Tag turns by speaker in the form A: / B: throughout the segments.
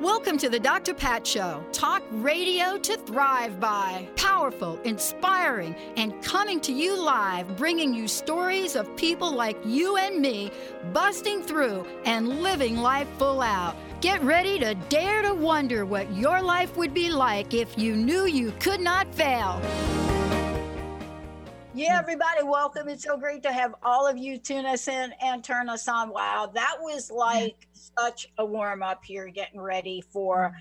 A: Welcome to the Dr. Pat Show. Talk radio to thrive by. Powerful, inspiring, and coming to you live, bringing you stories of people like you and me busting through and living life full out. Get ready to dare to wonder what your life would be like if you knew you could not fail.
B: Yeah, everybody, welcome. It's so great to have all of you tune us in and turn us on. Wow, that was like such a warm up here, getting ready for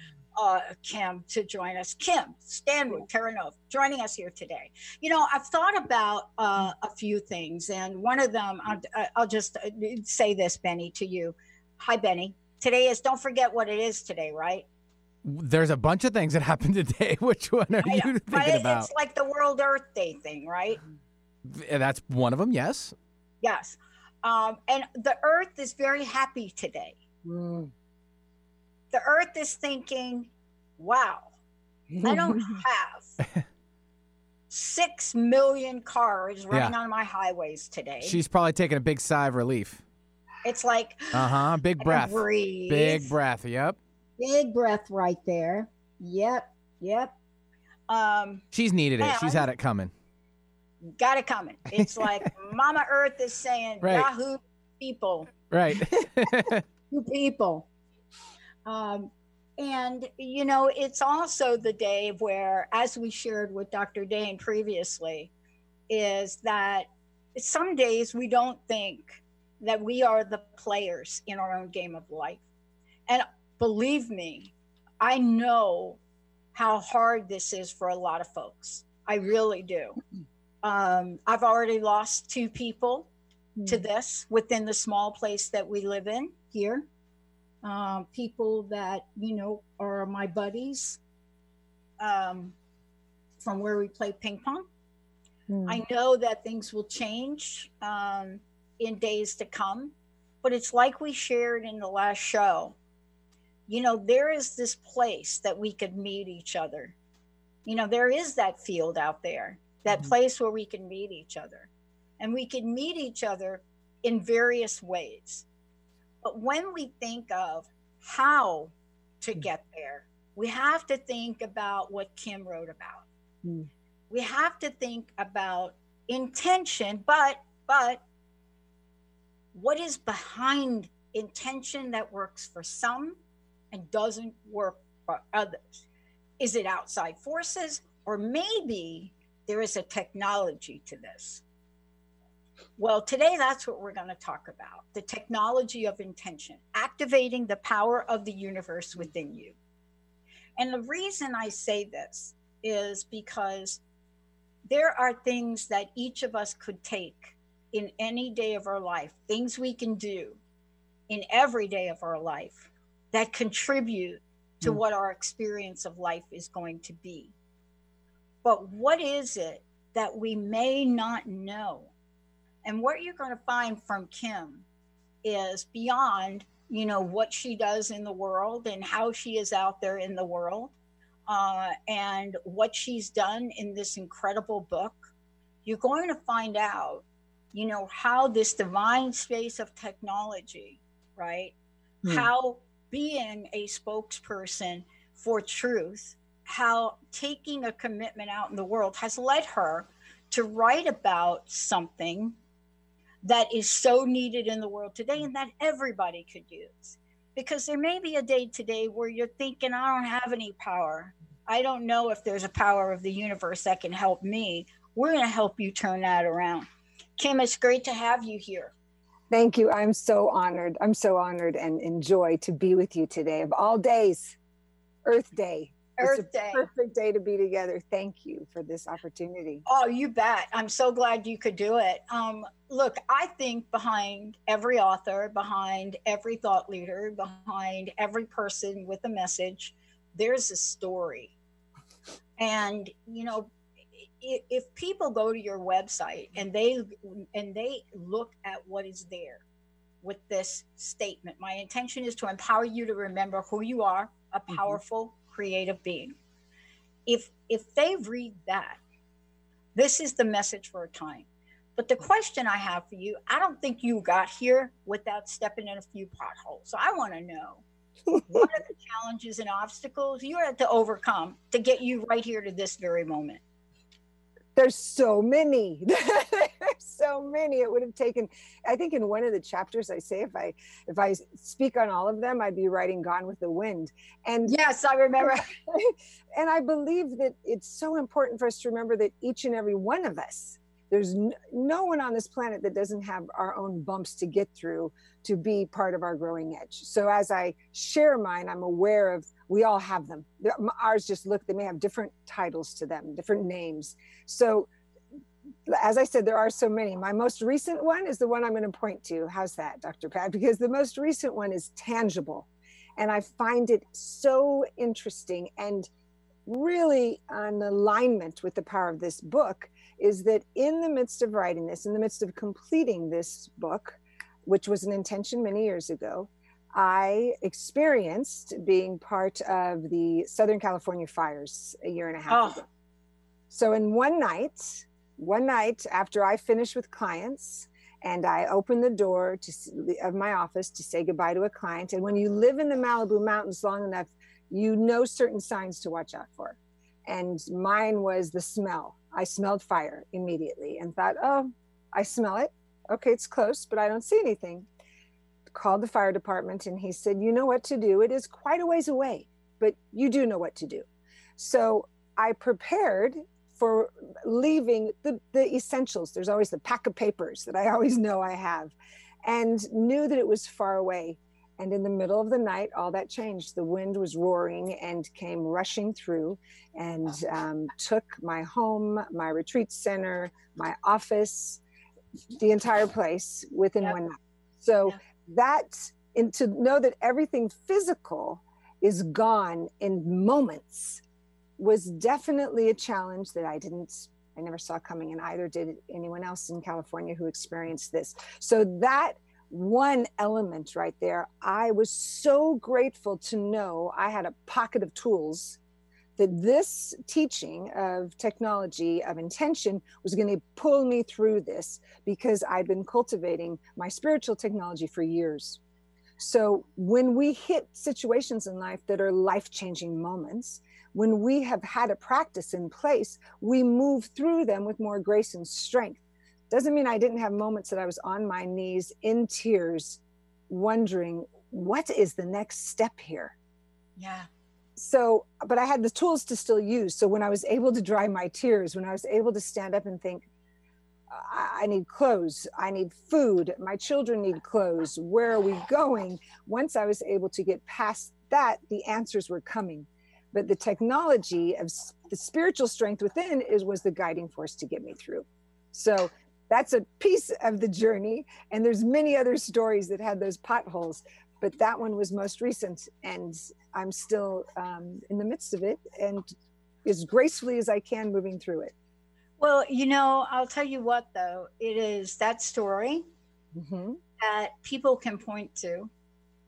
B: uh, Kim to join us. Kim Stanwood Terranova joining us here today. You know, I've thought about uh, a few things, and one of them, I'll, I'll just uh, say this, Benny, to you. Hi, Benny. Today is, don't forget what it is today, right?
C: There's a bunch of things that happened today. Which one are you thinking about?
B: It's like the World Earth Day thing, right?
C: That's one of them, yes.
B: Yes. Um, and the Earth is very happy today. Mm. The Earth is thinking, wow, I don't have six million cars running yeah. on my highways today.
C: She's probably taking a big sigh of relief.
B: It's like,
C: uh huh, big breath.
B: Breathe.
C: Big breath. Yep.
B: Big breath right there. Yep. Yep. Um,
C: She's needed it. She's had it coming.
B: Got it coming. It's like Mama Earth is saying, right. Yahoo people.
C: Right.
B: you people. Um, and, you know, it's also the day where, as we shared with Dr. Dane previously, is that some days we don't think that we are the players in our own game of life. And believe me, I know how hard this is for a lot of folks. I really do. Um, I've already lost two people to this within the small place that we live in here. Um, people that, you know, are my buddies um, from where we play ping pong. Mm. I know that things will change um, in days to come, but it's like we shared in the last show. You know, there is this place that we could meet each other. You know, there is that field out there that mm-hmm. place where we can meet each other. And we can meet each other in various ways. But when we think of how to mm. get there, we have to think about what Kim wrote about. Mm. We have to think about intention, but but what is behind intention that works for some and doesn't work for others? Is it outside forces or maybe there is a technology to this. Well, today that's what we're going to talk about the technology of intention, activating the power of the universe within you. And the reason I say this is because there are things that each of us could take in any day of our life, things we can do in every day of our life that contribute to mm. what our experience of life is going to be. But what is it that we may not know? And what you're going to find from Kim is beyond, you know, what she does in the world and how she is out there in the world uh, and what she's done in this incredible book. You're going to find out, you know, how this divine space of technology, right? Hmm. How being a spokesperson for truth how taking a commitment out in the world has led her to write about something that is so needed in the world today and that everybody could use. Because there may be a day today where you're thinking, I don't have any power. I don't know if there's a power of the universe that can help me. We're going to help you turn that around. Kim, it's great to have you here.
D: Thank you. I'm so honored. I'm so honored and enjoy to be with you today. Of all days, Earth Day.
B: Earth Day.
D: Perfect day to be together. Thank you for this opportunity.
B: Oh, you bet. I'm so glad you could do it. Um, look, I think behind every author, behind every thought leader, behind every person with a message, there's a story. And, you know, if, if people go to your website and they and they look at what is there with this statement my intention is to empower you to remember who you are a
D: Mm-hmm.
B: powerful creative being. If if they read that this is the message for a time. But the question i have for you i don't think you got here without stepping in a few potholes. So i want to know what are the challenges and obstacles you had to overcome to get you right here to this very moment
D: there's so many. There's so many. It would have taken i think in one of the chapters i say if i if i speak on all of them i'd be writing gone with the wind. And
B: yes i remember.
D: And i believe that it's so important for us to remember that each and every one of us there's no one on this planet that doesn't have our own bumps to get through to be part of our growing edge so as i share mine i'm aware of we all have them ours just look they may have different titles to them different names so as I said, there are so many. My most recent one is the one I'm going to point to. How's that, Dr. Pat? Because the most recent one is tangible. And I find it so interesting and really on alignment with the power of this book is that in the midst of writing this, in the midst of completing this book, which was an intention many years ago, I experienced being part of the Southern California fires a year and a half
B: Oh.
D: ago. So, in one night, one night after I finished with clients, and I opened the door to of my office to say goodbye to a client. And when you live in the Malibu mountains long enough, you know certain signs to watch out for. And mine was the smell. I smelled fire immediately and thought, oh, I smell it. Okay, it's close, but I don't see anything. Called the fire department and he said, you know what to do. It is quite a ways away, but you do know what to do. So I prepared for leaving the, the essentials. There's always the pack of papers that I always know I have, and knew that it was far away. And in the middle of the night, all that changed. The wind was roaring and came rushing through and um, took my home, my retreat center, my office, the entire place within
B: Yep.
D: one night. So
B: Yeah.
D: that, and to know that everything physical is gone in moments was definitely a challenge that I didn't, I never saw coming, and either did anyone else in California who experienced this. So that one element right there, I was so grateful to know I had a pocket of tools that this teaching of technology of intention was going to pull me through this because I'd been cultivating my spiritual technology for years. So when we hit situations in life that are life changing moments, when we have had a practice in place, we move through them with more grace and strength. Doesn't mean I didn't have moments that I was on my knees in tears, wondering what is the next step here?
B: yeah.
D: So but i had the tools to still use. So when i was able to dry my tears when i was able to stand up and think i, need clothes. I need food. My children need clothes. Where are we going? Once i was able to get past that the answers were coming. But the technology of the spiritual strength within is was the guiding force to get me through. So that's a piece of the journey and there's many other stories that had those potholes but that one was most recent and i'm still um, in the midst of it and as gracefully as i can moving through it
B: well you know i'll tell you what though it is that story
D: Mhm.
B: that people can point to.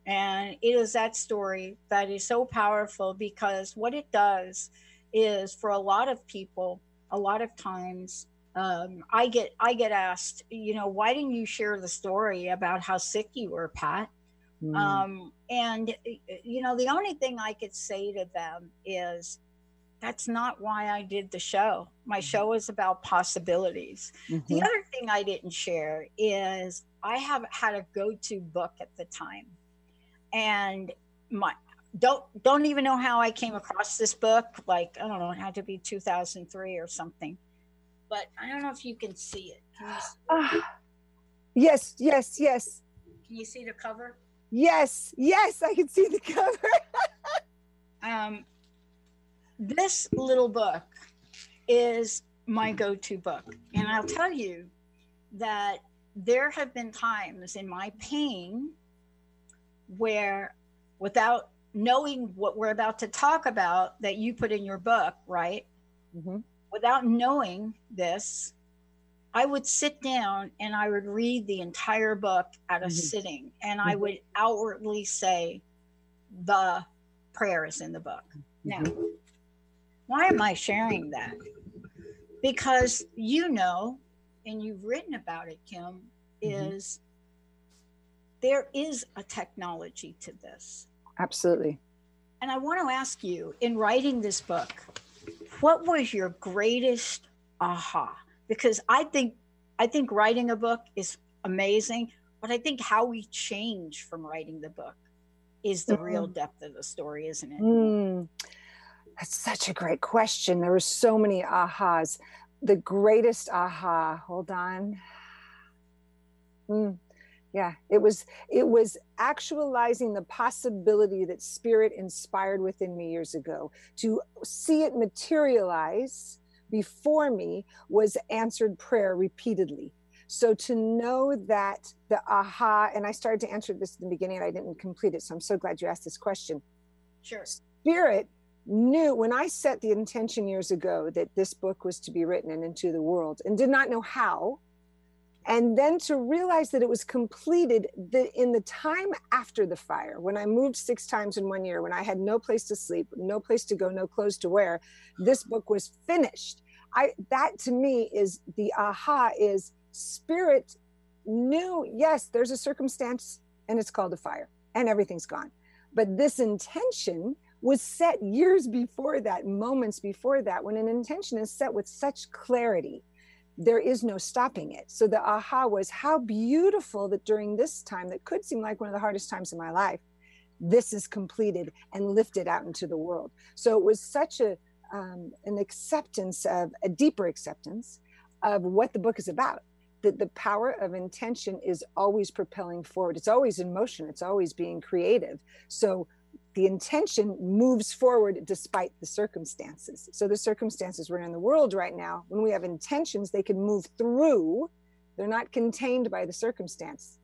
B: And it is that story that is so powerful because what it does is for a lot of people, a lot of times, um, I get I get asked, you know, why didn't you share the story about how sick you were, Pat?
D: Mm.
B: Um, and you know, the only thing I could say to them is that's not why I did the show. My show is about possibilities. The
D: Mhm.
B: other thing I didn't share is I have had a go-to book at the time, and my don't don't even know how I came across this book. Like I don't know, it had to be 2003 or something. But I don't know if you can see it. Can you,
D: Ah. yes yes yes
B: can you see the cover?
D: yes yes i can see the cover
B: Um, this little book is my go-to book, and I'll tell you that there have been times in my pain where, without knowing what we're about to talk about, that you put in your book, right?
D: Mhm.
B: Without knowing this, I would sit down and I would read the entire book at a
D: Mhm.
B: sitting, and I
D: Mhm.
B: would outwardly say the prayer is in the book. Now,
D: Mhm.
B: why am I sharing that? Because you know, and you've written about it, Kim,
D: Mhm.
B: is there is a technology to this.
D: Absolutely.
B: And I want to ask you in writing this book, what was your greatest aha? Because I think I think writing a book is amazing, but I think how we change from writing the book is the real depth of the story, isn't it?
D: Mm, that's such a great question. There were so many ahas. The greatest aha, hold on. Mm, yeah, it was it was actualizing the possibility that spirit inspired within me years ago. To see it materialize before me was answered prayer repeatedly. So to know that the aha, and I started to answer this in the beginning and I didn't complete it. So I'm so glad you asked this question
B: Sure.
D: spirit knew when I set the intention years ago that this book was to be written and into the world and did not know how. And then to realize that it was completed the, in the time after the fire, when I moved six times in one year, when I had no place to sleep, no place to go, no clothes to wear, this book was finished. I that to me is the aha is spirit knew, yes, there's a circumstance and it's called a fire and everything's gone. But this intention was set years before that, moments before that. When an intention is set with such clarity, there is no stopping it. So the aha was how beautiful that during this time, that could seem like one of the hardest times in my life, this is completed and lifted out into the world. So it was such a um, an acceptance of a deeper acceptance of what the book is about. That the power of intention is always propelling forward. It's always in motion. It's always being creative. So the intention moves forward despite the circumstances. So the circumstances we're in the world right now, when we have intentions, they can move through. They're not contained by the circumstance.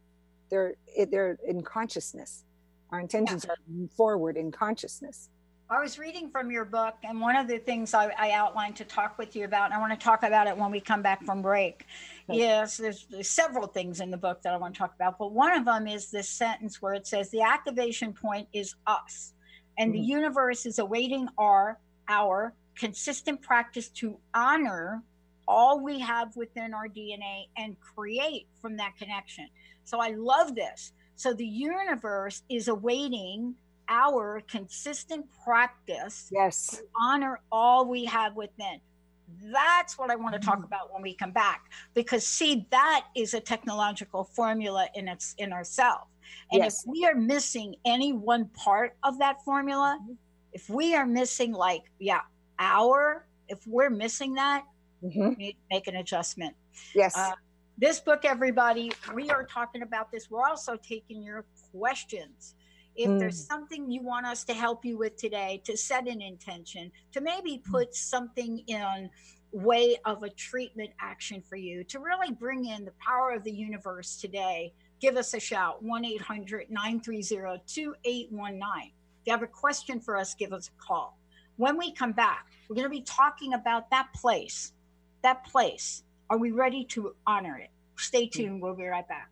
D: They're they're in consciousness. Our intentions are forward in consciousness.
B: I was reading from your book, and one of the things I, I outlined to talk with you about, and I want to talk about it when we come back from break. Yes, there's, there's several things in the book that I want to talk about, but one of them is this sentence where it says the activation point is us, and the
D: Mhm.
B: universe is awaiting our our consistent practice to honor all we have within our DNA and create from that connection. So I love this. So the universe is awaiting our consistent practice
D: Yes.
B: to honor all we have within. That's what I want to talk
D: Mhm.
B: about when we come back because see that is a technological formula in its in ourself. And
D: Yes.
B: if we are missing any one part of that formula,
D: Mhm.
B: if we are missing like yeah, our if we're missing that,
D: Mhm.
B: we need to make an adjustment.
D: Yes.
B: Uh, this book, everybody, we are talking about this. We're also taking your questions. If
D: Mm.
B: there's something you want us to help you with today, to set an intention, to maybe
D: Mm.
B: put something in way of a treatment action for you, to really bring in the power of the universe today, give us a shout 1 800 930 2819. If you have a question for us, give us a call. When we come back, we're going to be talking about that place. That place. Are we ready to honor it? Stay tuned. We'll be right back.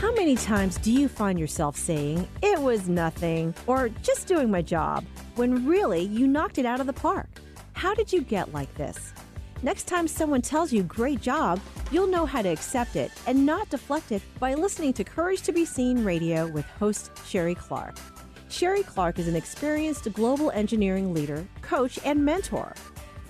E: How many times do you find yourself saying, it was nothing, or just doing my job, when really you knocked it out of the park? How did you get like this? Next time someone tells you great job, you'll know how to accept it and not deflect it by listening to Courage to Be Seen radio with host Sherry Clark. Sherry Clark is an experienced global engineering leader, coach, and mentor.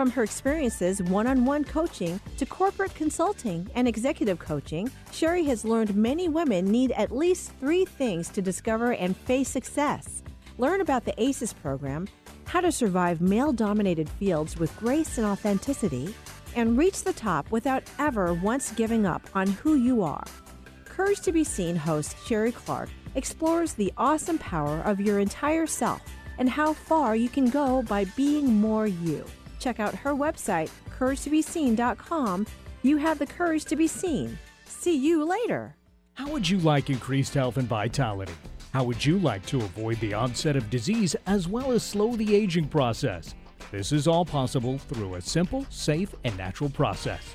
E: From her experiences one on one coaching to corporate consulting and executive coaching, Sherry has learned many women need at least three things to discover and face success. Learn about the ACES program, how to survive male dominated fields with grace and authenticity, and reach the top without ever once giving up on who you are. Courage to Be Seen host Sherry Clark explores the awesome power of your entire self and how far you can go by being more you. Check out her website, couragetobeseen.com. You have the courage to be seen. See you later.
F: How would you like increased health and vitality? How would you like to avoid the onset of disease as well as slow the aging process? This is all possible through a simple, safe, and natural process.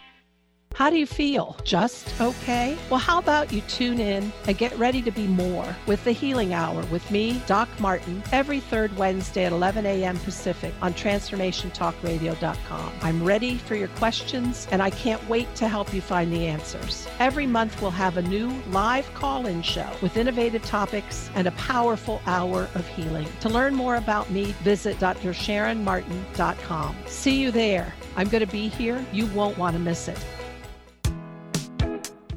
G: How do you feel? Just okay? Well, how about you tune in and get ready to be more with the Healing Hour with me, Doc Martin, every third Wednesday at 11 a.m. Pacific on TransformationTalkRadio.com. I'm ready for your questions and I can't wait to help you find the answers. Every month we'll have a new live call in show with innovative topics and a powerful hour of healing. To learn more about me, visit drsharonmartin.com. See you there. I'm going to be here. You won't want to miss it.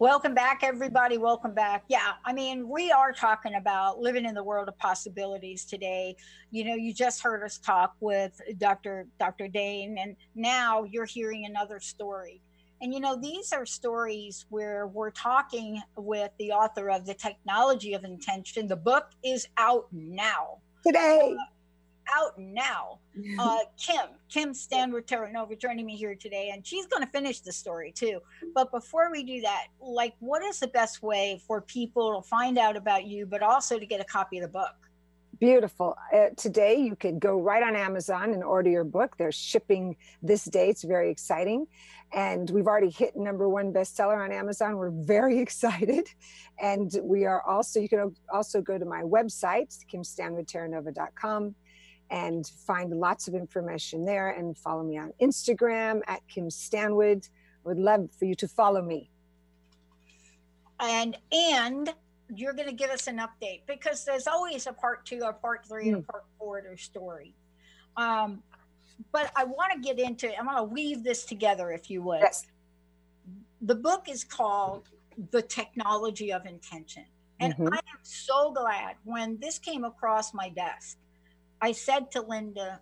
B: Welcome back, everybody. Welcome back. Yeah, I mean, we are talking about living in the world of possibilities today. You know, you just heard us talk with Dr. Dr. Dane, and now you're hearing another story. And you know, these are stories where we're talking with the author of The Technology of Intention. The book is out now.
D: Today.
B: Uh, out now. Uh, Kim, Kim Stanwood Terranova joining me here today, and she's going to finish the story too. But before we do that, like, what is the best way for people to find out about you, but also to get a copy of the book?
D: Beautiful. Uh, today, you could go right on Amazon and order your book. They're shipping this day. It's very exciting. And we've already hit number one bestseller on Amazon. We're very excited. And we are also, you can also go to my website, kimstanwoodterranova.com and find lots of information there and follow me on Instagram at Kim Stanwood. I would love for you to follow me.
B: And and you're going to give us an update because there's always a part two, a part three, mm. a part four to a story. Um, but I want to get into. it. I want to weave this together, if you would.
D: Yes.
B: The book is called "The Technology of Intention," and mm-hmm. I am so glad when this came across my desk I said to Linda,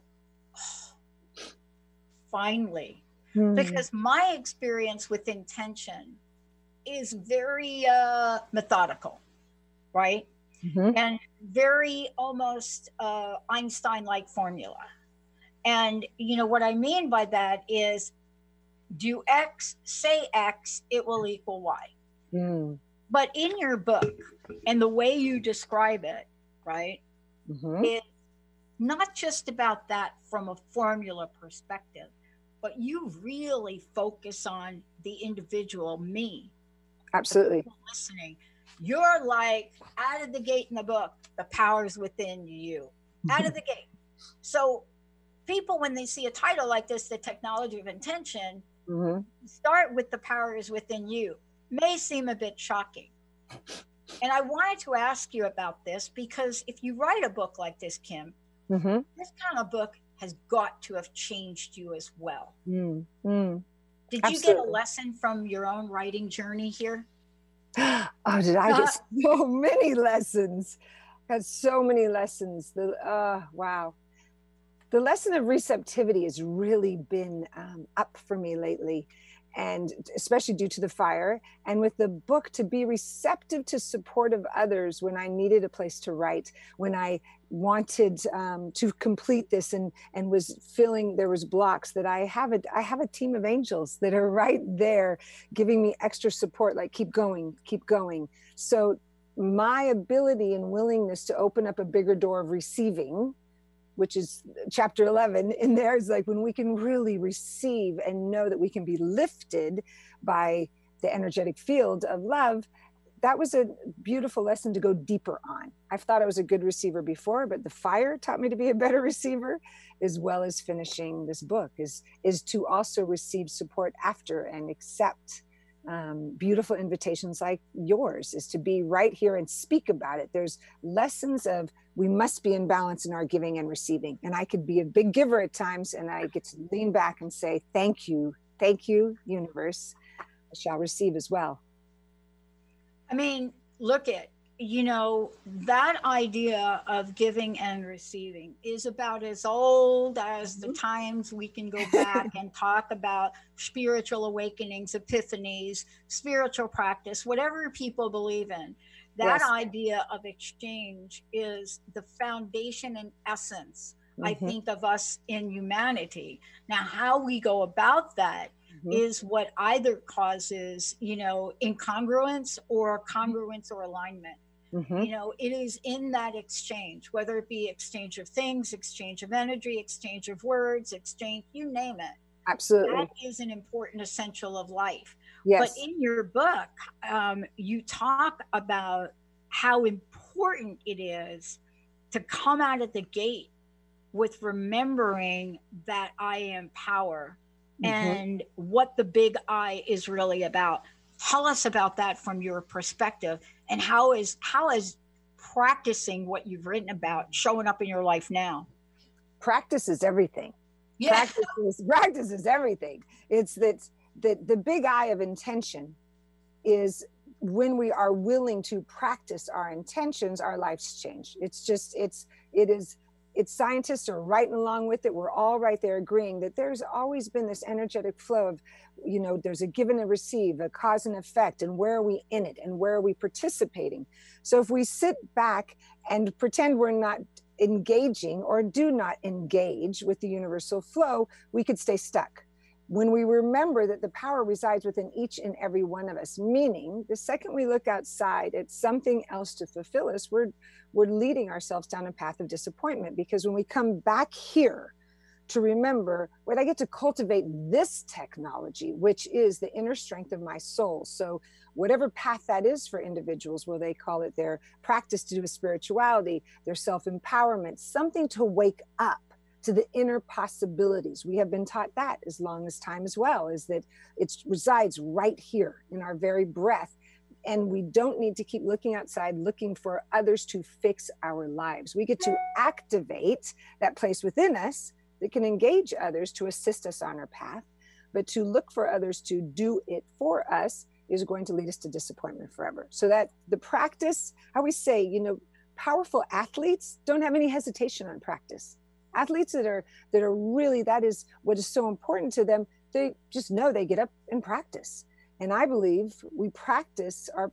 B: oh, finally, hmm. because my experience with intention is very uh, methodical, right? Mm-hmm. And very almost uh, Einstein like formula. And, you know, what I mean by that is do X, say X, it will equal Y. Mm. But in your book and the way you describe it, right, mm-hmm. it not just about that from a formula perspective, but you really focus on the individual, me.
D: Absolutely.
B: Listening. You're like out of the gate in the book, the powers within you, out of the gate. So, people, when they see a title like this, The Technology of Intention, mm-hmm. start with the powers within you, may seem a bit shocking. And I wanted to ask you about this because if you write a book like this, Kim, Mm-hmm. This kind of book has got to have changed you as well. Mm, mm. Did Absolutely. you get a lesson from your own writing journey here?
D: Oh, did I get so many lessons? Got so many lessons. The uh, wow, the lesson of receptivity has really been um, up for me lately and especially due to the fire and with the book to be receptive to support of others when i needed a place to write when i wanted um, to complete this and and was feeling there was blocks that i have a i have a team of angels that are right there giving me extra support like keep going keep going. So my ability and willingness to open up a bigger door of receiving which is chapter 11 in there is like when we can really receive and know that we can be lifted by the energetic field of love that was a beautiful lesson to go deeper on i've thought i was a good receiver before but the fire taught me to be a better receiver as well as finishing this book is is to also receive support after and accept um, beautiful invitations like yours is to be right here and speak about it. There's lessons of we must be in balance in our giving and receiving. And I could be a big giver at times, and I get to lean back and say, Thank you, thank you, universe. I shall receive as well.
B: I mean, look at you know, that idea of giving and receiving is about as old as the mm-hmm. times we can go back and talk about spiritual awakenings, epiphanies, spiritual practice, whatever people believe in. That yes. idea of exchange is the foundation and essence, mm-hmm. I think, of us in humanity. Now, how we go about that mm-hmm. is what either causes, you know, incongruence or congruence or alignment. Mm-hmm. You know, it is in that exchange, whether it be exchange of things, exchange of energy, exchange of words, exchange, you name it.
D: Absolutely.
B: That is an important essential of life.
D: Yes.
B: But in your book, um, you talk about how important it is to come out of the gate with remembering that I am power mm-hmm. and what the big I is really about. Tell us about that from your perspective and how is how is practicing what you've written about showing up in your life now
D: practice is everything
B: yeah.
D: practice, is, practice is everything it's that the, the big I of intention is when we are willing to practice our intentions our lives change. It's just it's it is it's scientists are writing along with it. We're all right there agreeing that there's always been this energetic flow of you know there's a give and a receive a cause and effect and where are we in it and where are we participating? So if we sit back and pretend we're not engaging or do not engage with the universal flow we could stay stuck when we remember that the power resides within each and every one of us meaning the second we look outside at something else to fulfill us we're we're leading ourselves down a path of disappointment. Because when we come back here to remember wait i get to cultivate this technology which is the inner strength of my soul. So whatever path that is for individuals where they call it their practice to do with spirituality their self-empowerment something to wake up to the inner possibilities. We have been taught that as long as time as well, is that it resides right here in our very breath. And we don't need to keep looking outside, looking for others to fix our lives. We get to activate that place within us that can engage others to assist us on our path. But to look for others to do it for us is going to lead us to disappointment forever. So that the practice, I always say, you know, powerful athletes don't have any hesitation on practice athletes that are that are really that is what is so important to them they just know they get up and practice. And i believe we practice our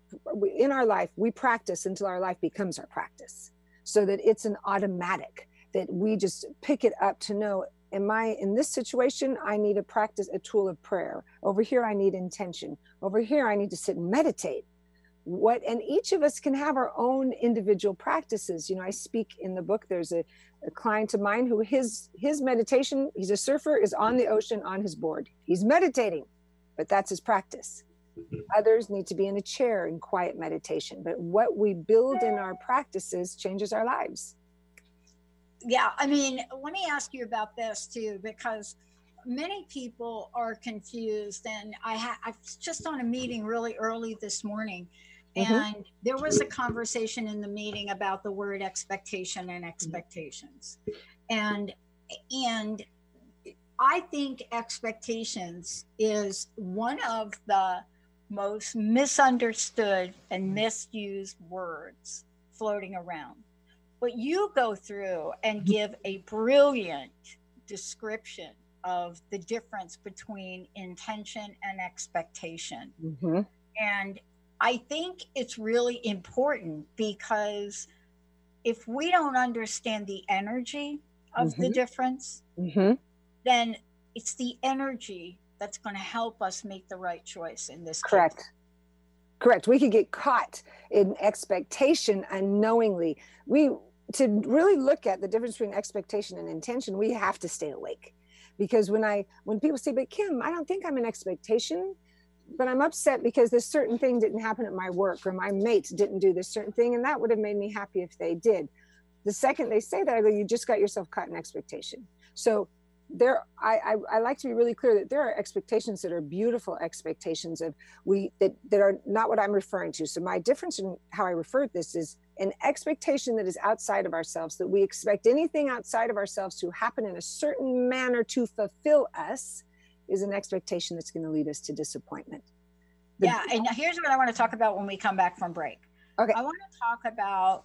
D: in our life we practice until our life becomes our practice so that it's an automatic that we just pick it up to know am i in this situation i need to practice a tool of prayer. Over here i need intention. Over here i need to sit and meditate what and each of us can have our own individual practices. You know i speak in the book there's a, a, client of mine who his his meditation he's a surfer is on the ocean on his board. He's meditating but that's his practice. Mm-hmm. others need to be in a chair in quiet meditation but what we build in our practices changes our lives.
B: Yeah i mean let me ask you about this too because many people are confused and i ha- i was just on a meeting really early this morning Mm-hmm. And there was a conversation in the meeting about the word expectation and expectations. And and I think expectations is one of the most misunderstood and misused words floating around. But you go through and give a brilliant description of the difference between intention and expectation. Mm-hmm. And I think it's really important because if we don't understand the energy of mm-hmm. the difference, mm-hmm. then it's the energy that's going to help us make the right choice in this
D: correct
B: case.
D: Correct. We could get caught in expectation unknowingly. We to really look at the difference between expectation and intention, we have to stay awake. Because when I when people say, but Kim, I don't think I'm an expectation, but I'm upset because this certain thing didn't happen at my work or my mates didn't do this certain thing, and that would have made me happy if they did. The second they say that, I go, you just got yourself caught in expectation. So there I, I, I like to be really clear that there are expectations that are beautiful expectations of we that, that are not what i'm referring to so my difference in how i refer to this is an expectation that is outside of ourselves that we expect anything outside of ourselves to happen in a certain manner to fulfill us is an expectation that's going to lead us to disappointment
B: the, yeah and here's what i want to talk about when we come back from break
D: okay
B: i want to talk about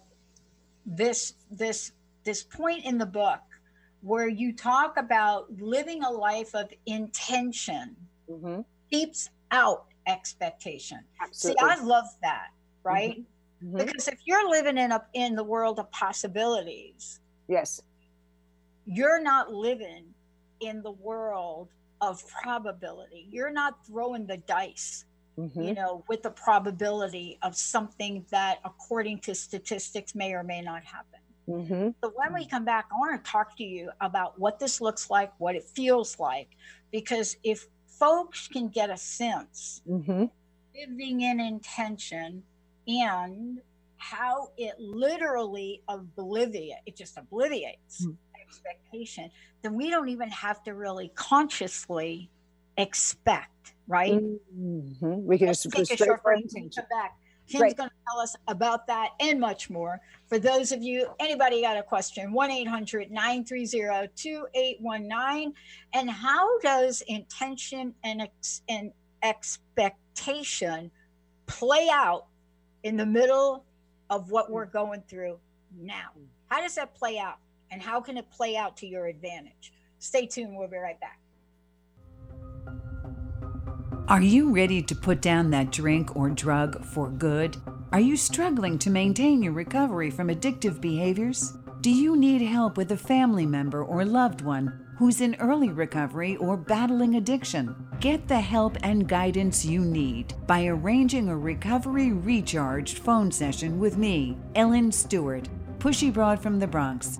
B: this this this point in the book where you talk about living a life of intention mm-hmm. keeps out expectation. Absolutely. See, I love that, right? Mm-hmm. Mm-hmm. Because if you're living in a in the world of possibilities,
D: yes,
B: you're not living in the world of probability. You're not throwing the dice. Mm-hmm. You know, with the probability of something that, according to statistics, may or may not happen. Mm-hmm. So when we come back, I want to talk to you about what this looks like, what it feels like, because if folks can get a sense, mm-hmm. living in intention, and how it literally obliviate, it just obliviates mm-hmm. Expectation, then we don't even have to really consciously expect, right?
D: Mm-hmm. We can Let's just take a short break and
B: come back. Kim's right. going to tell us about that and much more. For those of you, anybody got a question, 1 800 930 2819. And how does intention and, ex- and expectation play out in the middle of what we're going through now? How does that play out? And how can it play out to your advantage? Stay tuned. We'll be right back.
H: Are you ready to put down that drink or drug for good? Are you struggling to maintain your recovery from addictive behaviors? Do you need help with a family member or loved one who's in early recovery or battling addiction? Get the help and guidance you need by arranging a recovery recharged phone session with me, Ellen Stewart, Pushy Broad from the Bronx,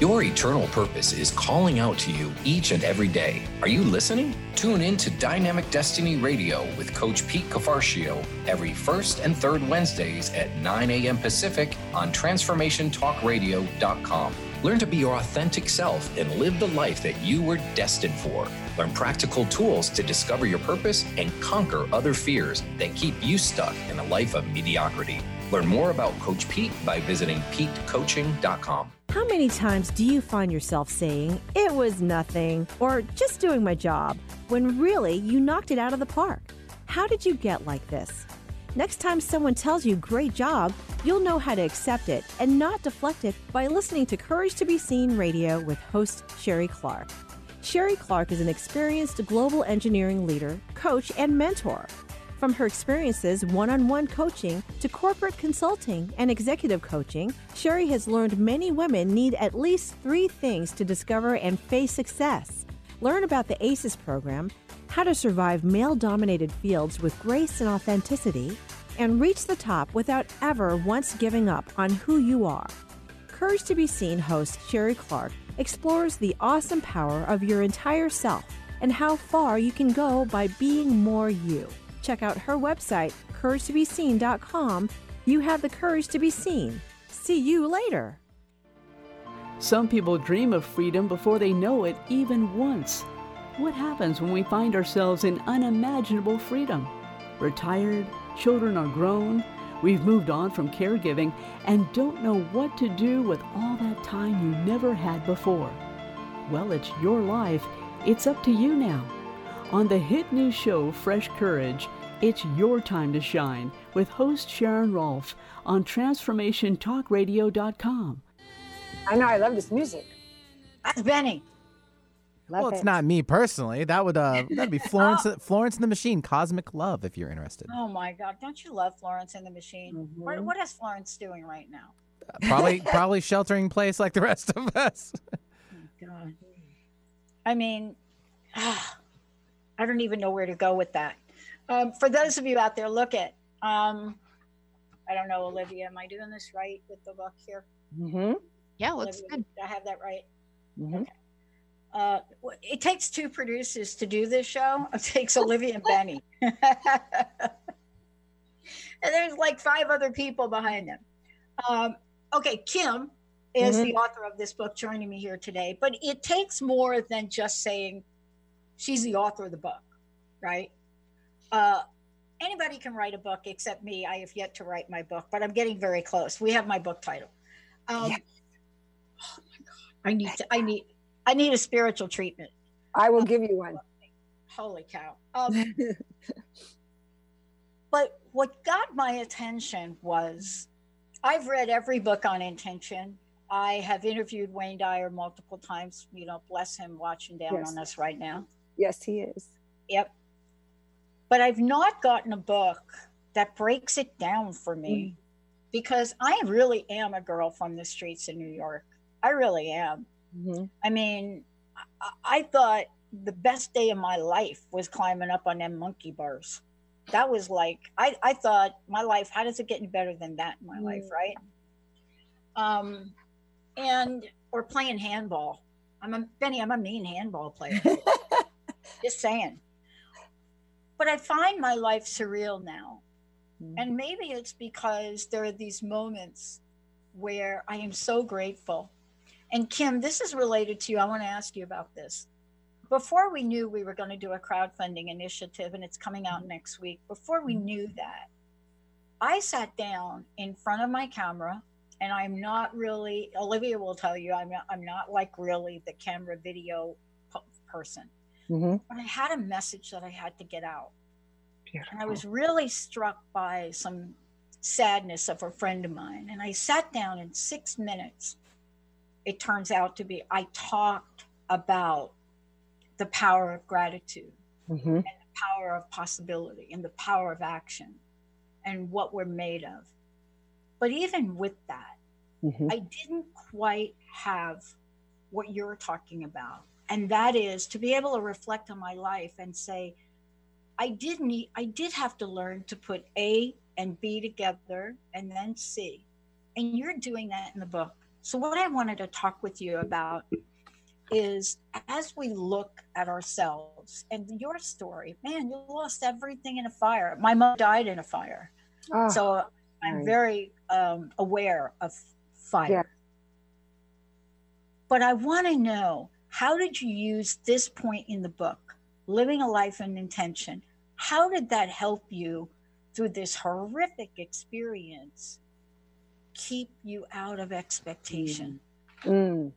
I: Your eternal purpose is calling out to you each and every day. Are you listening? Tune in to Dynamic Destiny Radio with Coach Pete Cafarcio every first and third Wednesdays at 9 a.m. Pacific on TransformationTalkRadio.com. Learn to be your authentic self and live the life that you were destined for. Learn practical tools to discover your purpose and conquer other fears that keep you stuck in a life of mediocrity. Learn more about Coach Pete by visiting PeteCoaching.com.
E: How many times do you find yourself saying, it was nothing, or just doing my job, when really you knocked it out of the park? How did you get like this? Next time someone tells you, great job, you'll know how to accept it and not deflect it by listening to Courage to Be Seen radio with host Sherry Clark. Sherry Clark is an experienced global engineering leader, coach, and mentor. From her experiences one on one coaching to corporate consulting and executive coaching, Sherry has learned many women need at least three things to discover and face success. Learn about the ACES program, how to survive male dominated fields with grace and authenticity, and reach the top without ever once giving up on who you are. Courage to Be Seen host Sherry Clark explores the awesome power of your entire self and how far you can go by being more you check out her website, couragetobeseen.com. You have the courage to be seen. See you later.
J: Some people dream of freedom before they know it even once. What happens when we find ourselves in unimaginable freedom? We're children are grown, we've moved on from caregiving, and don't know what to do with all that time you never had before. Well, it's your life. It's up to you now. On the hit new show Fresh Courage, it's your time to shine with host Sharon Rolfe on TransformationTalkRadio.com.
D: I know, I love this music.
B: That's Benny.
D: Love
C: well, it's not me personally. That would uh, that'd be Florence, Florence and the Machine, Cosmic Love, if you're interested.
B: Oh my God! Don't you love Florence and the Machine? What, what is Florence doing right now?
C: Probably, probably sheltering place like the rest of us.
B: God. I mean, I don't even know where to go with that. Um, for those of you out there, look at. Um, I don't know, Olivia. Am I doing this right with the book here?
D: Mm-hmm.
K: Yeah, looks
B: Olivia,
K: good.
B: Did I have that right?
D: Mm-hmm.
B: Uh, it takes two producers to do this show. It takes Olivia and Benny. and there's like five other people behind them. Um, okay, Kim is
D: Mhm.
B: the author of this book joining me here today, but it takes more than just saying she's the author of the book, right? Uh, anybody can write a book except me. I have yet to write my book, but I'm getting very close. We have my book title. Um, Oh my God. I need to, I need, I need a spiritual treatment.
D: I will give you one.
B: Holy cow. Um, but what got my attention was I've read every book on intention. I have interviewed Wayne Dyer multiple times. You know, bless him watching down
D: Yes.
B: on us right now.
D: Yes, he is.
B: Yep. But I've not gotten a book that breaks it down for me because I really am a girl from the streets of New York. I really am.
D: Mm-hmm.
B: I mean, I, I thought the best day of my life was climbing up on them monkey bars. That was like I, I thought my life, how does it get any better than that in my life, right? Um and or playing handball. I'm a Benny, I'm a mean handball player. Just saying. But I find my life surreal now. And mm-hmm. maybe it's because there are these moments where I am so grateful. And Kim, this is related to you. I want to ask you about this. Before we knew we were going to do a crowdfunding initiative and it's coming out mm-hmm. next week, before we knew mm-hmm. that, I sat down in front of my camera and I'm not really, Olivia will tell you, I'm not, I'm not like really the camera video person.
D: Mm-hmm.
B: But I had a message that I had to get out. And I was really struck by some sadness of a friend of mine. And I sat down in six minutes. It turns out to be, I talked about the power of gratitude
D: Mm-hmm.
B: and the power of possibility and the power of action and what we're made of. But even with that,
D: Mm-hmm.
B: I didn't quite have what you're talking about. And that is to be able to reflect on my life and say, I did need, I did have to learn to put A and B together and then C. And you're doing that in the book. So what I wanted to talk with you about is as we look at ourselves and your story, man, you lost everything in a fire. My mom died in a fire.
D: Ah,
B: so I'm
D: right.
B: very um, aware of fire.
D: Yeah.
B: But I want to know how did you use this point in the book, living a life in intention? How did that help you through this horrific experience keep you out of expectation?
D: Mm.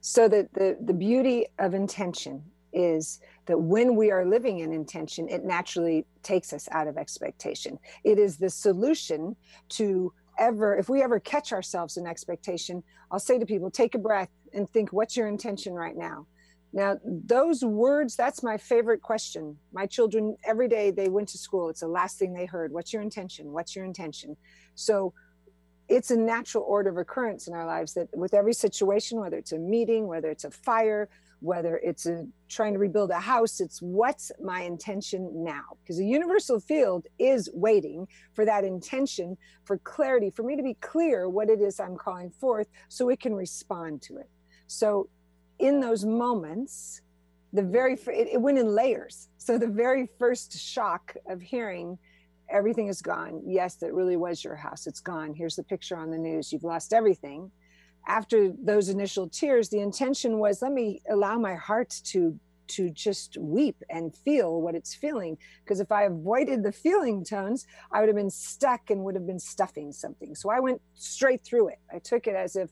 D: So the, the the beauty of intention is that when we are living in intention, it naturally takes us out of expectation. It is the solution to ever, if we ever catch ourselves in expectation, I'll say to people, take a breath and think, what's your intention right now? Now, those words, that's my favorite question. My children, every day they went to school, it's the last thing they heard. What's your intention? What's your intention? So it's a natural order of occurrence in our lives that with every situation, whether it's a meeting, whether it's a fire, whether it's a trying to rebuild a house, it's what's my intention now? Because the universal field is waiting for that intention, for clarity, for me to be clear what it is I'm calling forth so it can respond to it. So in those moments, the very fir- it, it went in layers. So the very first shock of hearing everything is gone. Yes, that really was your house. It's gone. Here's the picture on the news. You've lost everything. After those initial tears, the intention was let me allow my heart to to just weep and feel what it's feeling. Because if I avoided the feeling tones, I would have been stuck and would have been stuffing something. So I went straight through it. I took it as if,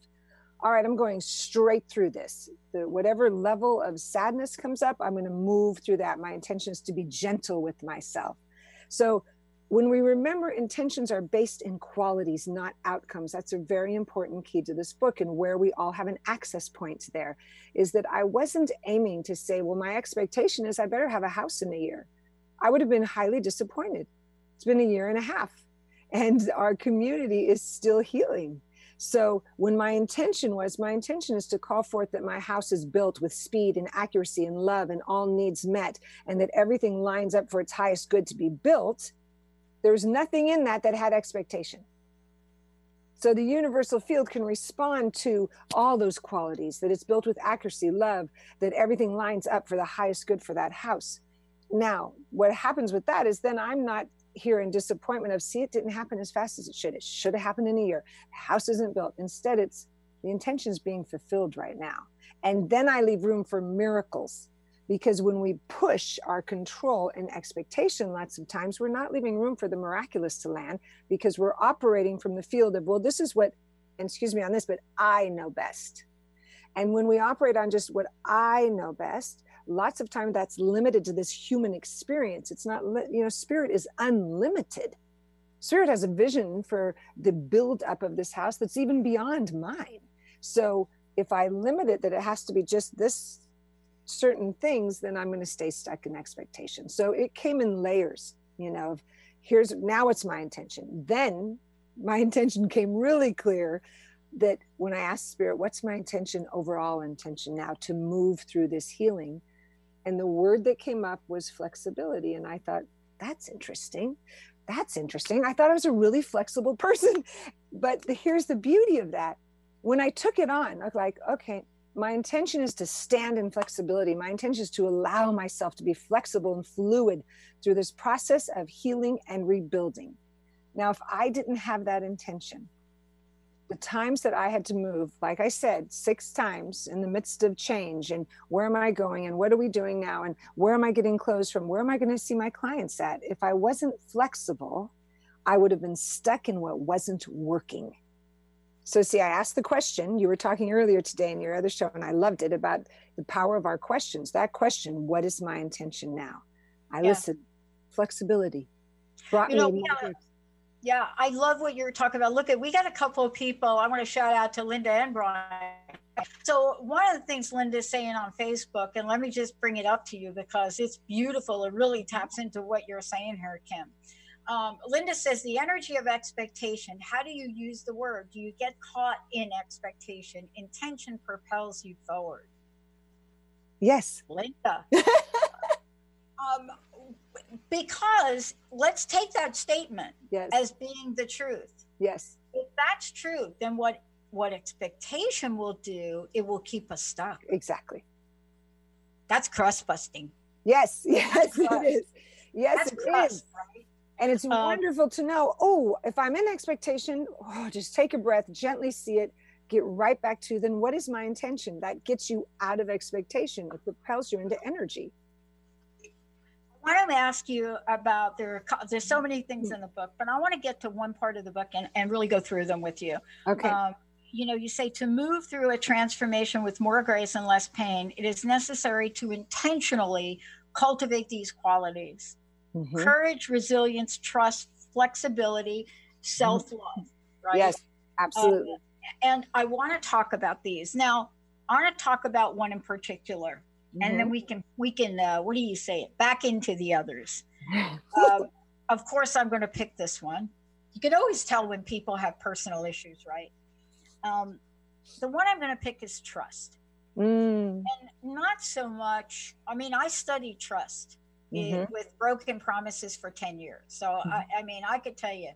D: all right, I'm going straight through this. The, whatever level of sadness comes up, I'm going to move through that. My intention is to be gentle with myself. So when we remember intentions are based in qualities, not outcomes, that's a very important key to this book and where we all have an access point there is that I wasn't aiming to say, well, my expectation is I better have a house in a year. I would have been highly disappointed. It's been a year and a half, and our community is still healing. So, when my intention was, my intention is to call forth that my house is built with speed and accuracy and love and all needs met, and that everything lines up for its highest good to be built, there's nothing in that that had expectation. So the universal field can respond to all those qualities that it's built with accuracy, love, that everything lines up for the highest good for that house. Now, what happens with that is then I'm not here in disappointment of see it didn't happen as fast as it should. It should have happened in a year. The house isn't built. Instead, it's the intention is being fulfilled right now. And then I leave room for miracles because when we push our control and expectation lots of times we're not leaving room for the miraculous to land because we're operating from the field of well this is what excuse me on this but i know best and when we operate on just what i know best lots of time that's limited to this human experience. It's not you know spirit is unlimited. Spirit has a vision for the build up of this house that's even beyond mine. So if i limit it that it has to be just this certain things then i'm going to stay stuck in expectation so it came in layers you know of here's now it's my intention. Then my intention came really clear that when i asked spirit what's my intention overall intention now to move through this healing and the word that came up was flexibility. And I thought, that's interesting. That's interesting. I thought I was a really flexible person. But the, here's the beauty of that. When I took it on, I was like, okay, my intention is to stand in flexibility. My intention is to allow myself to be flexible and fluid through this process of healing and rebuilding. Now, if I didn't have that intention, the times that I had to move, like I said, six times in the midst of change and where am I going and what are we doing now and where am I getting clothes from? Where am I going to see my clients at? If I wasn't flexible, I would have been stuck in what wasn't working. So, see, I asked the question you were talking earlier today in your other show, and I loved it about the power of our questions. That question, what is my intention now? I yeah. listened, flexibility brought you know, me. Yeah
B: I love what you're talking about. Look at we got a couple of people. I want to shout out to Linda and Brian. So one of the things Linda's saying on Facebook, and let me just bring it up to you because it's beautiful. It really taps into what you're saying here, Kim. Um, Linda says the energy of expectation. How do you use the word? Do you get caught in expectation? Intention propels you forward.
D: Yes,
B: Linda. um, because let's take that statement
D: yes.
B: as being the truth.
D: Yes.
B: If that's true, then what what expectation will do, it will keep us stuck.
D: Exactly.
B: That's crust busting.
D: Yes, yes, it is. Yes, that's it crust, is. Right? And it's um, wonderful to know, oh, if I'm in expectation, oh, just take a breath, gently see it, get right back to then what is my intention? That gets you out of expectation. It propels you into energy
B: want to ask you about there. There's so many things in the book, but I want to get to one part of the book and, and really go through them with you.
D: Okay. Um,
B: you know, you say to move through a transformation with more grace and less pain, it is necessary to intentionally cultivate these qualities mm-hmm. courage, resilience, trust, flexibility, self love. Mm-hmm. Right?
D: Yes, absolutely. Um,
B: and I want to talk about these. Now, I want to talk about one in particular and mm-hmm. then we can we can uh, what do you say it back into the others um, of course i'm going to pick this one you can always tell when people have personal issues right um, the one i'm going to pick is trust
D: mm.
B: and not so much i mean i studied trust mm-hmm. in, with broken promises for 10 years so mm-hmm. I, I, mean i could tell you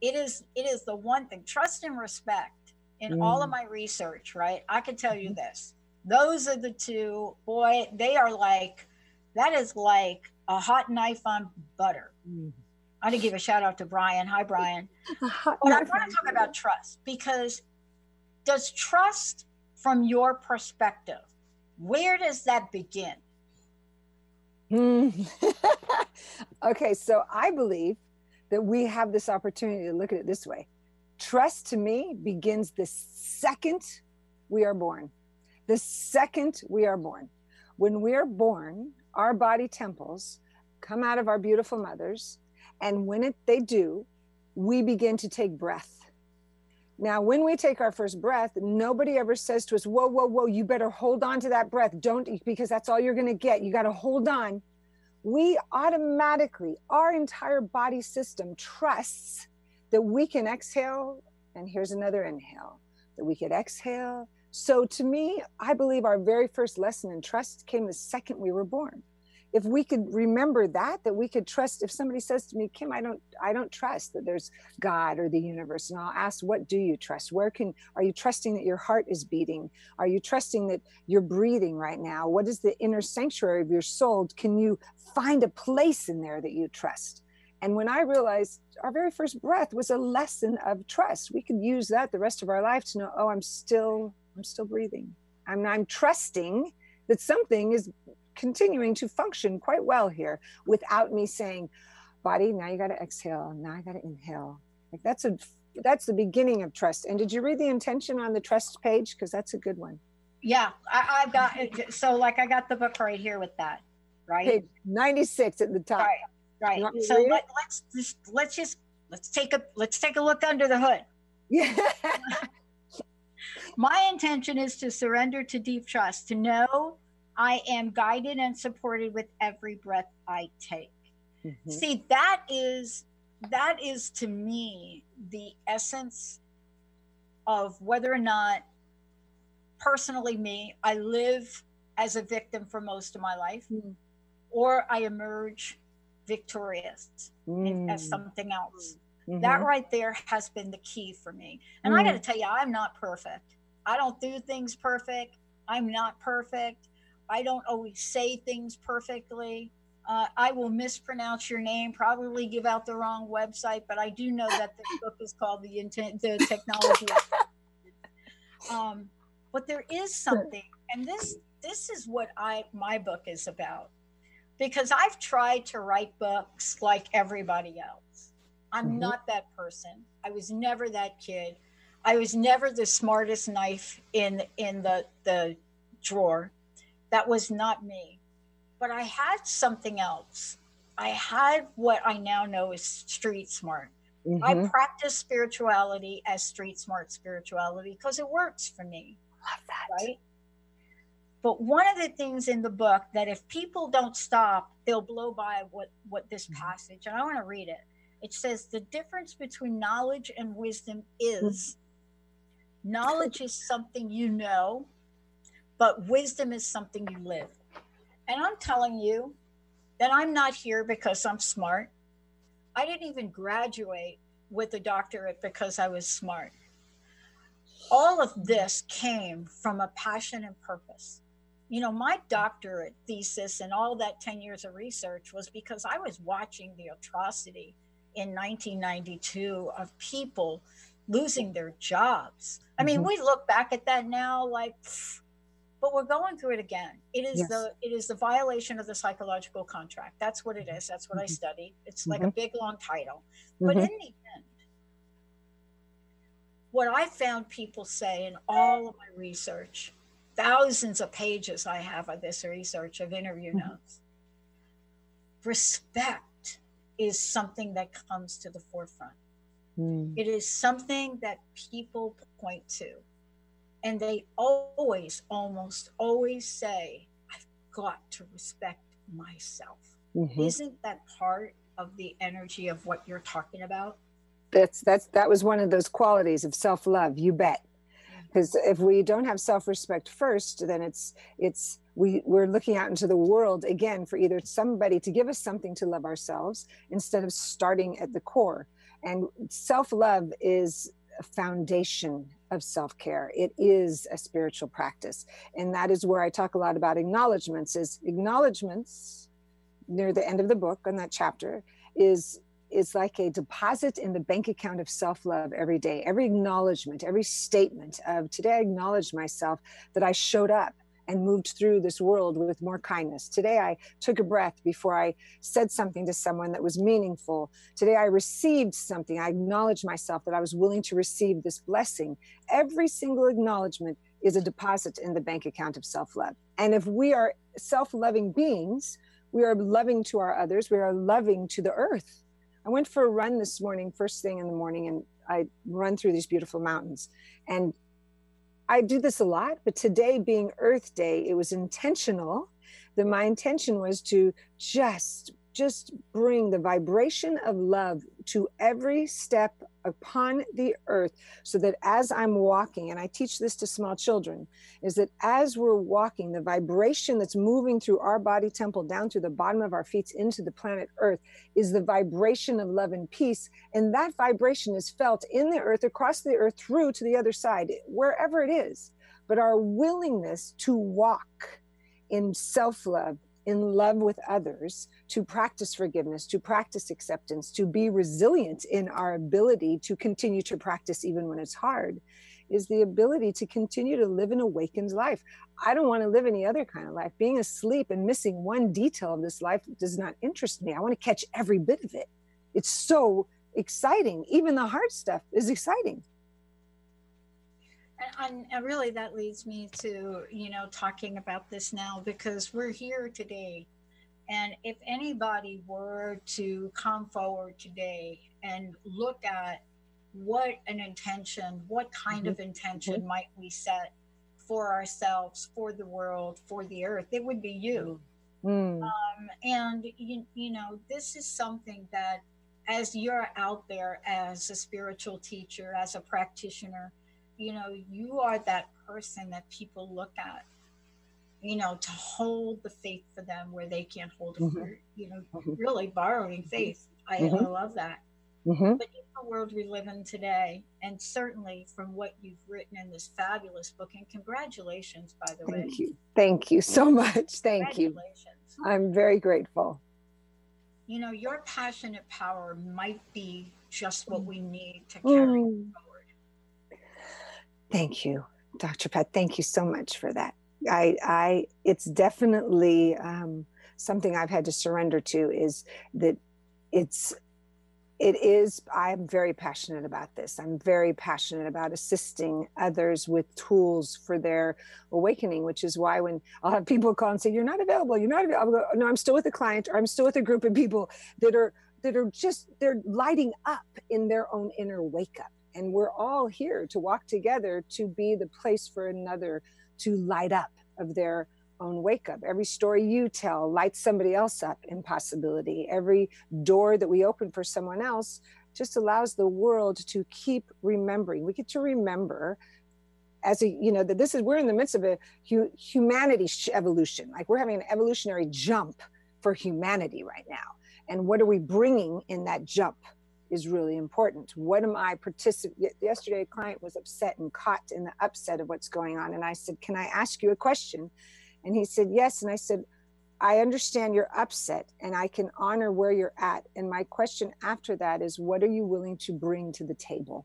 B: it is it is the one thing trust and respect in mm. all of mm. my research right i can tell you mm-hmm. this those are the two. Boy, they are like, that is like a hot knife on butter. Mm. I want to give a shout out to Brian. Hi, Brian. but I want to talk about trust because does trust, from your perspective, where does that begin?
D: Mm. okay, so I believe that we have this opportunity to look at it this way. Trust to me begins the second we are born. The second we are born. When we are born, our body temples come out of our beautiful mothers. And when it, they do, we begin to take breath. Now, when we take our first breath, nobody ever says to us, Whoa, whoa, whoa, you better hold on to that breath. Don't, because that's all you're going to get. You got to hold on. We automatically, our entire body system trusts that we can exhale. And here's another inhale that we could exhale. So, to me, I believe our very first lesson in trust came the second we were born. If we could remember that that we could trust if somebody says to me kim i don't i don't trust that there's god or the universe and i'll ask what do you trust? Where can are you trusting that your heart is beating? Are you trusting that you're breathing right now? What is the inner sanctuary of your soul? Can you find a place in there that you trust? And when i realized our very first breath was a lesson of trust we could use that the rest of our life to know oh i'm still i'm still breathing i'm i'm trusting that something is continuing to function quite well here without me saying, body, now you got to exhale. Now I got to inhale. Like that's a that's the beginning of trust. And did you read the intention on the trust page? Because that's a good one.
B: Yeah, I, I've got it. So like I got the book right here with that, right?
D: Page 96 at the top.
B: Right. Right. So let, let's just let's just let's take a let's take a look under the hood.
D: Yeah.
B: My intention is to surrender to deep trust, to know I am guided and supported with every breath I take. Mm-hmm. See, that is that is to me the essence of whether or not personally me I live as a victim for most of my life mm. or I emerge victorious mm. as something else. Mm-hmm. That right there has been the key for me. And mm. I got to tell you, I'm not perfect. I don't do things perfect. I'm not perfect. I don't always say things perfectly. Uh, I will mispronounce your name, probably give out the wrong website, but I do know that the book is called the intent, the technology. um, but there is something, and this this is what I my book is about, because I've tried to write books like everybody else. I'm mm-hmm. not that person. I was never that kid. I was never the smartest knife in in the the drawer. That was not me. But I had something else. I had what I now know is street smart. Mm-hmm. I practice spirituality as street smart spirituality because it works for me.
D: Love that.
B: Right? But one of the things in the book that if people don't stop, they'll blow by what what this mm-hmm. passage. And I want to read it. It says the difference between knowledge and wisdom is mm-hmm. knowledge is something you know, but wisdom is something you live. And I'm telling you that I'm not here because I'm smart. I didn't even graduate with a doctorate because I was smart. All of this came from a passion and purpose. You know, my doctorate thesis and all that 10 years of research was because I was watching the atrocity in 1992 of people losing their jobs. I mean, mm-hmm. we look back at that now like, pff, but we're going through it again it is yes. the it is the violation of the psychological contract that's what it is that's what mm-hmm. i study it's like mm-hmm. a big long title but mm-hmm. in the end what i found people say in all of my research thousands of pages i have of this research of interview mm-hmm. notes respect is something that comes to the forefront mm. it is something that people point to and they always, almost always say, I've got to respect myself. Mm-hmm. Isn't that part of the energy of what you're talking about?
D: That's that's that was one of those qualities of self-love, you bet. Because if we don't have self-respect first, then it's it's we we're looking out into the world again for either somebody to give us something to love ourselves instead of starting at the core. And self-love is a foundation of self care. It is a spiritual practice. And that is where I talk a lot about acknowledgments is acknowledgments near the end of the book on that chapter is is like a deposit in the bank account of self-love every day every acknowledgement every statement of today i acknowledge myself that i showed up and moved through this world with more kindness. Today, I took a breath before I said something to someone that was meaningful. Today, I received something. I acknowledged myself that I was willing to receive this blessing. Every single acknowledgement is a deposit in the bank account of self love. And if we are self loving beings, we are loving to our others, we are loving to the earth. I went for a run this morning, first thing in the morning, and I run through these beautiful mountains. And I do this a lot, but today being Earth Day, it was intentional. That my intention was to just just bring the vibration of love to every step upon the earth so that as I'm walking, and I teach this to small children, is that as we're walking, the vibration that's moving through our body temple down to the bottom of our feet into the planet earth is the vibration of love and peace. And that vibration is felt in the earth, across the earth, through to the other side, wherever it is. But our willingness to walk in self love, in love with others, to practice forgiveness, to practice acceptance, to be resilient in our ability to continue to practice even when it's hard, is the ability to continue to live an awakened life. I don't want to live any other kind of life. Being asleep and missing one detail of this life does not interest me. I want to catch every bit of it. It's so exciting. Even the hard stuff is exciting
B: and, and, really that leads me to you know talking about this now because we're here today and if anybody were to come forward today and look at what an intention what kind mm-hmm. of intention mm-hmm. might we set for ourselves for the world for the earth it would be you mm. um, and you, you know this is something that as you're out there as a spiritual teacher as a practitioner you know, you are that person that people look at, you know, to hold the faith for them where they can't hold it mm-hmm. for, you know, mm-hmm. really borrowing faith. I, mm-hmm. I love that. Mm-hmm. But in the world we live in today, and certainly from what you've written in this fabulous book, and congratulations, by the
D: Thank
B: way.
D: Thank you. Thank you so much. Thank you. I'm very grateful.
B: You know, your passionate power might be just what we need to carry mm.
D: Thank you, Dr. Pat. Thank you so much for that. I, I, it's definitely um, something I've had to surrender to. Is that it's, it is. I'm very passionate about this. I'm very passionate about assisting others with tools for their awakening. Which is why when I'll have people call and say, "You're not available. You're not available." Go, no, I'm still with a client, or I'm still with a group of people that are that are just they're lighting up in their own inner wake up and we're all here to walk together to be the place for another to light up of their own wake up. Every story you tell lights somebody else up in possibility. Every door that we open for someone else just allows the world to keep remembering. We get to remember as a you know that this is we're in the midst of a hu- humanity evolution. Like we're having an evolutionary jump for humanity right now. And what are we bringing in that jump? Is really important. What am I participating? Yesterday, a client was upset and caught in the upset of what's going on. And I said, Can I ask you a question? And he said, Yes. And I said, I understand you're upset and I can honor where you're at. And my question after that is, What are you willing to bring to the table?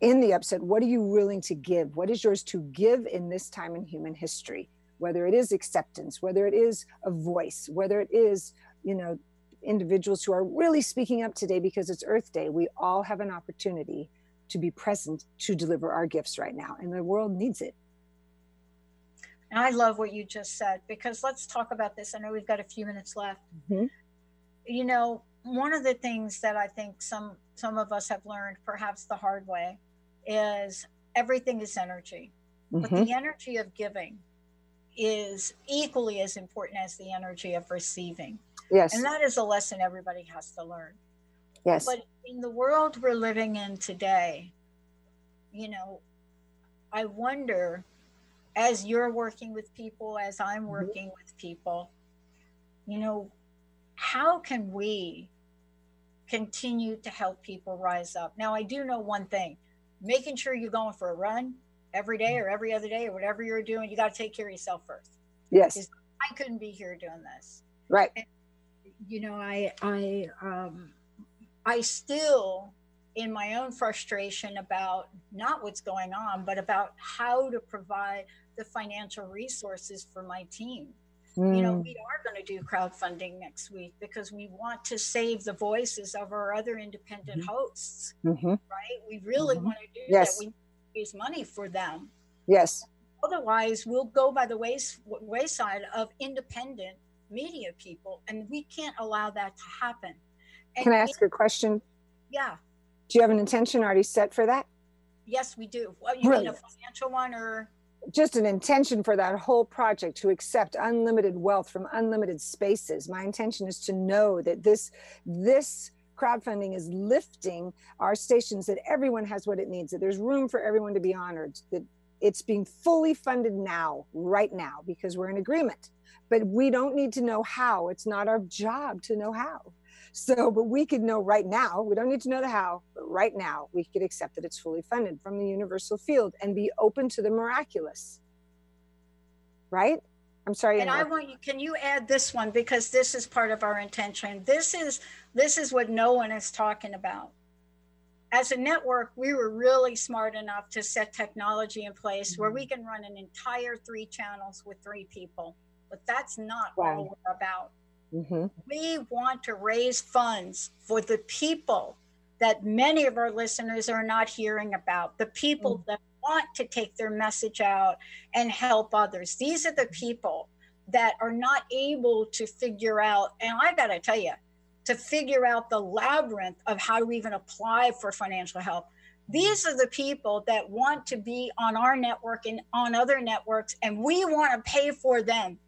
D: In the upset, what are you willing to give? What is yours to give in this time in human history? Whether it is acceptance, whether it is a voice, whether it is, you know, individuals who are really speaking up today because it's Earth Day. We all have an opportunity to be present to deliver our gifts right now, and the world needs it.
B: And I love what you just said because let's talk about this. I know we've got a few minutes left. Mm-hmm. You know, one of the things that I think some some of us have learned, perhaps the hard way, is everything is energy, mm-hmm. but the energy of giving is equally as important as the energy of receiving.
D: Yes.
B: And that is a lesson everybody has to learn.
D: Yes.
B: But in the world we're living in today, you know, I wonder as you're working with people, as I'm mm-hmm. working mm-hmm. with people, you know, how can we continue to help people rise up? Now, I do know one thing making sure you're going for a run every day or every other day or whatever you're doing, you got to take care of yourself first.
D: Yes.
B: I couldn't be here doing this.
D: Right.
B: And you know, I I um, I still in my own frustration about not what's going on, but about how to provide the financial resources for my team. Mm. You know, we are going to do crowdfunding next week because we want to save the voices of our other independent mm-hmm. hosts, mm-hmm. right? We really mm-hmm. want to do
D: yes.
B: that. We raise money for them.
D: Yes.
B: Otherwise, we'll go by the ways, wayside of independent media people, and we can't allow that to happen. And
D: Can I ask a question?
B: Yeah.
D: Do you have an intention already set for that?
B: Yes, we do. Well, you mean a financial one or?
D: just an intention for that whole project to accept unlimited wealth from unlimited spaces my intention is to know that this this crowdfunding is lifting our stations that everyone has what it needs that there's room for everyone to be honored that it's being fully funded now right now because we're in agreement but we don't need to know how. It's not our job to know how. So but we could know right now we don't need to know the how but right now we could accept that it's fully funded from the universal field and be open to the miraculous. Right? I'm sorry
B: And I want you, can you add this one? Because this is part of our intention. This is, this is what no one is talking about. As a network, we were really smart enough to set technology in place where we mm-hmm. can run an entire three channels with three people. But that's not
D: Wow.
B: all we're about.
D: Mhm.
B: We want to raise funds for the people that many of our listeners are not hearing about, the people that want to take their message out and help others. These are the people that are not able to figure out, and I got to tell you, to figure out the labyrinth of how to even apply for financial help. These are the people that want to be on our network and on other networks, and we want to pay for them.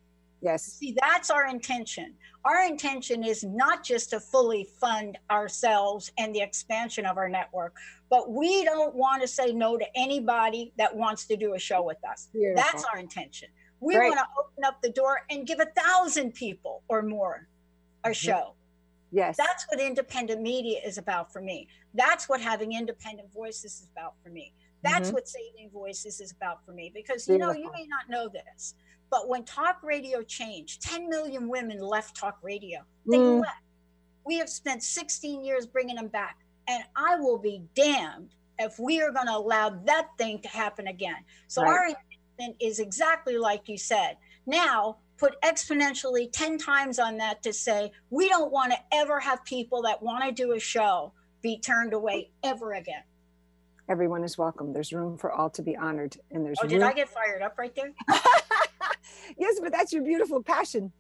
D: Yes.
B: See, that's our intention. Our intention is not just to fully fund ourselves and the expansion of our network, but we don't want to say no to anybody that wants to do a show with us.
D: Beautiful.
B: That's our intention. We
D: Great.
B: want to open up the door and give a thousand people or more a show.
D: Yes.
B: That's what independent media is about for me. That's what having independent voices is about for me. That's
D: Mhm.
B: what saving voices is about for me. Because you know, you may not know this, but when talk radio changed, 10 million women left talk radio. They
D: Mm.
B: left. We have spent 16 years bringing them back. And I will be damned if we are going to allow that thing to happen again. So
D: Right.
B: our intention is exactly like you said. Now, put exponentially 10 times on that to say, we don't want to ever have people that want to do a show be turned away ever again.
D: everyone is welcome there's room for all to be honored and there's
B: Oh, did I get fired up right there?
D: yes but that's your beautiful passion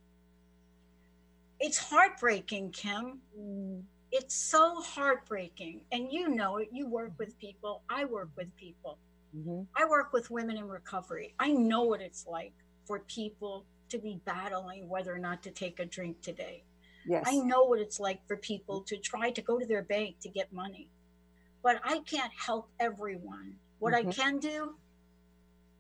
B: It's heartbreaking, Kim. It's so heartbreaking. And you know it. You work with people. I work with people.
D: Mhm.
B: I work with women in recovery. I know what it's like for people to be battling whether or not to take a drink today.
D: yes
B: I know what it's like for people to try to go to their bank to get money. But I can't help everyone. What I
D: Mhm.
B: can do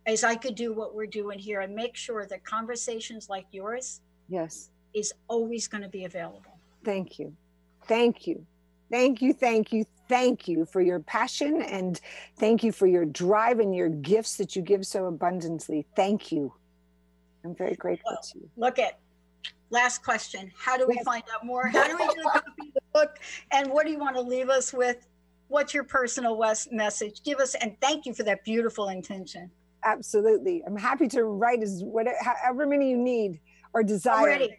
B: is I could do what we're doing here and make sure that conversations like yours
D: yes
B: is always going to be available.
D: Thank you. Thank you. Thank you. Thank you. Thank you for your passion and thank you for your drive and your gifts that you give so abundantly. Thank you. I'm very grateful to you.
B: Look at last question. How do we find out more? How do we get a copy of the book? And what do you want to leave us with? What's your personal west message? Give us and thank you for that beautiful intention.
D: Absolutely. I'm happy to write as whatever, however many you need or desire.
B: I'm ready.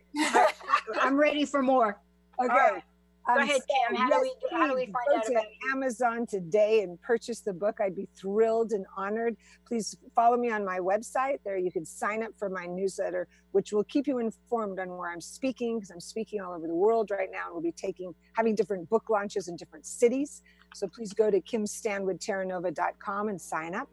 B: I'm ready for more.
D: Okay.
B: Right. Go
D: Um,
B: ahead, Cam. How do we how do we find
D: go
B: out
D: to
B: about
D: Amazon today and purchase the book? I'd be thrilled and honored. Please follow me on my website. There you can sign up for my newsletter, which will keep you informed on where I'm speaking because I'm speaking all over the world right now and we'll be taking having different book launches in different cities. So please go to kimstanwoodterranova.com and sign up,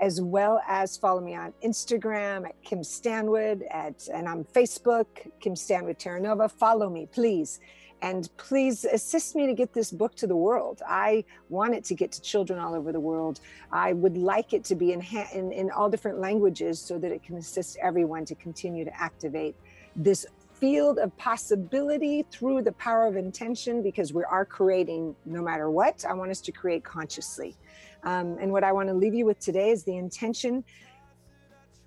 D: as well as follow me on Instagram at Kim Stanwood at and on Facebook, Kim Stanwood Terranova. Follow me, please. And please assist me to get this book to the world. I want it to get to children all over the world. I would like it to be in, ha- in, in all different languages so that it can assist everyone to continue to activate this field of possibility through the power of intention because we are creating no matter what. I want us to create consciously. Um, and what I want to leave you with today is the intention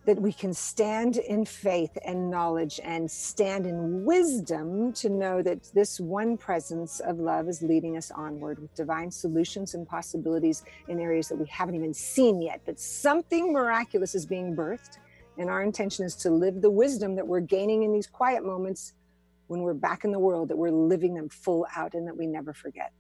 D: that we can stand in faith and knowledge and stand in wisdom to know that this one presence of love is leading us onward with divine solutions and possibilities in areas that we haven't even seen yet. But something miraculous is being birthed. And our intention is to live the wisdom that we're gaining in these quiet moments when we're back in the world, that we're living them full out and that we never forget.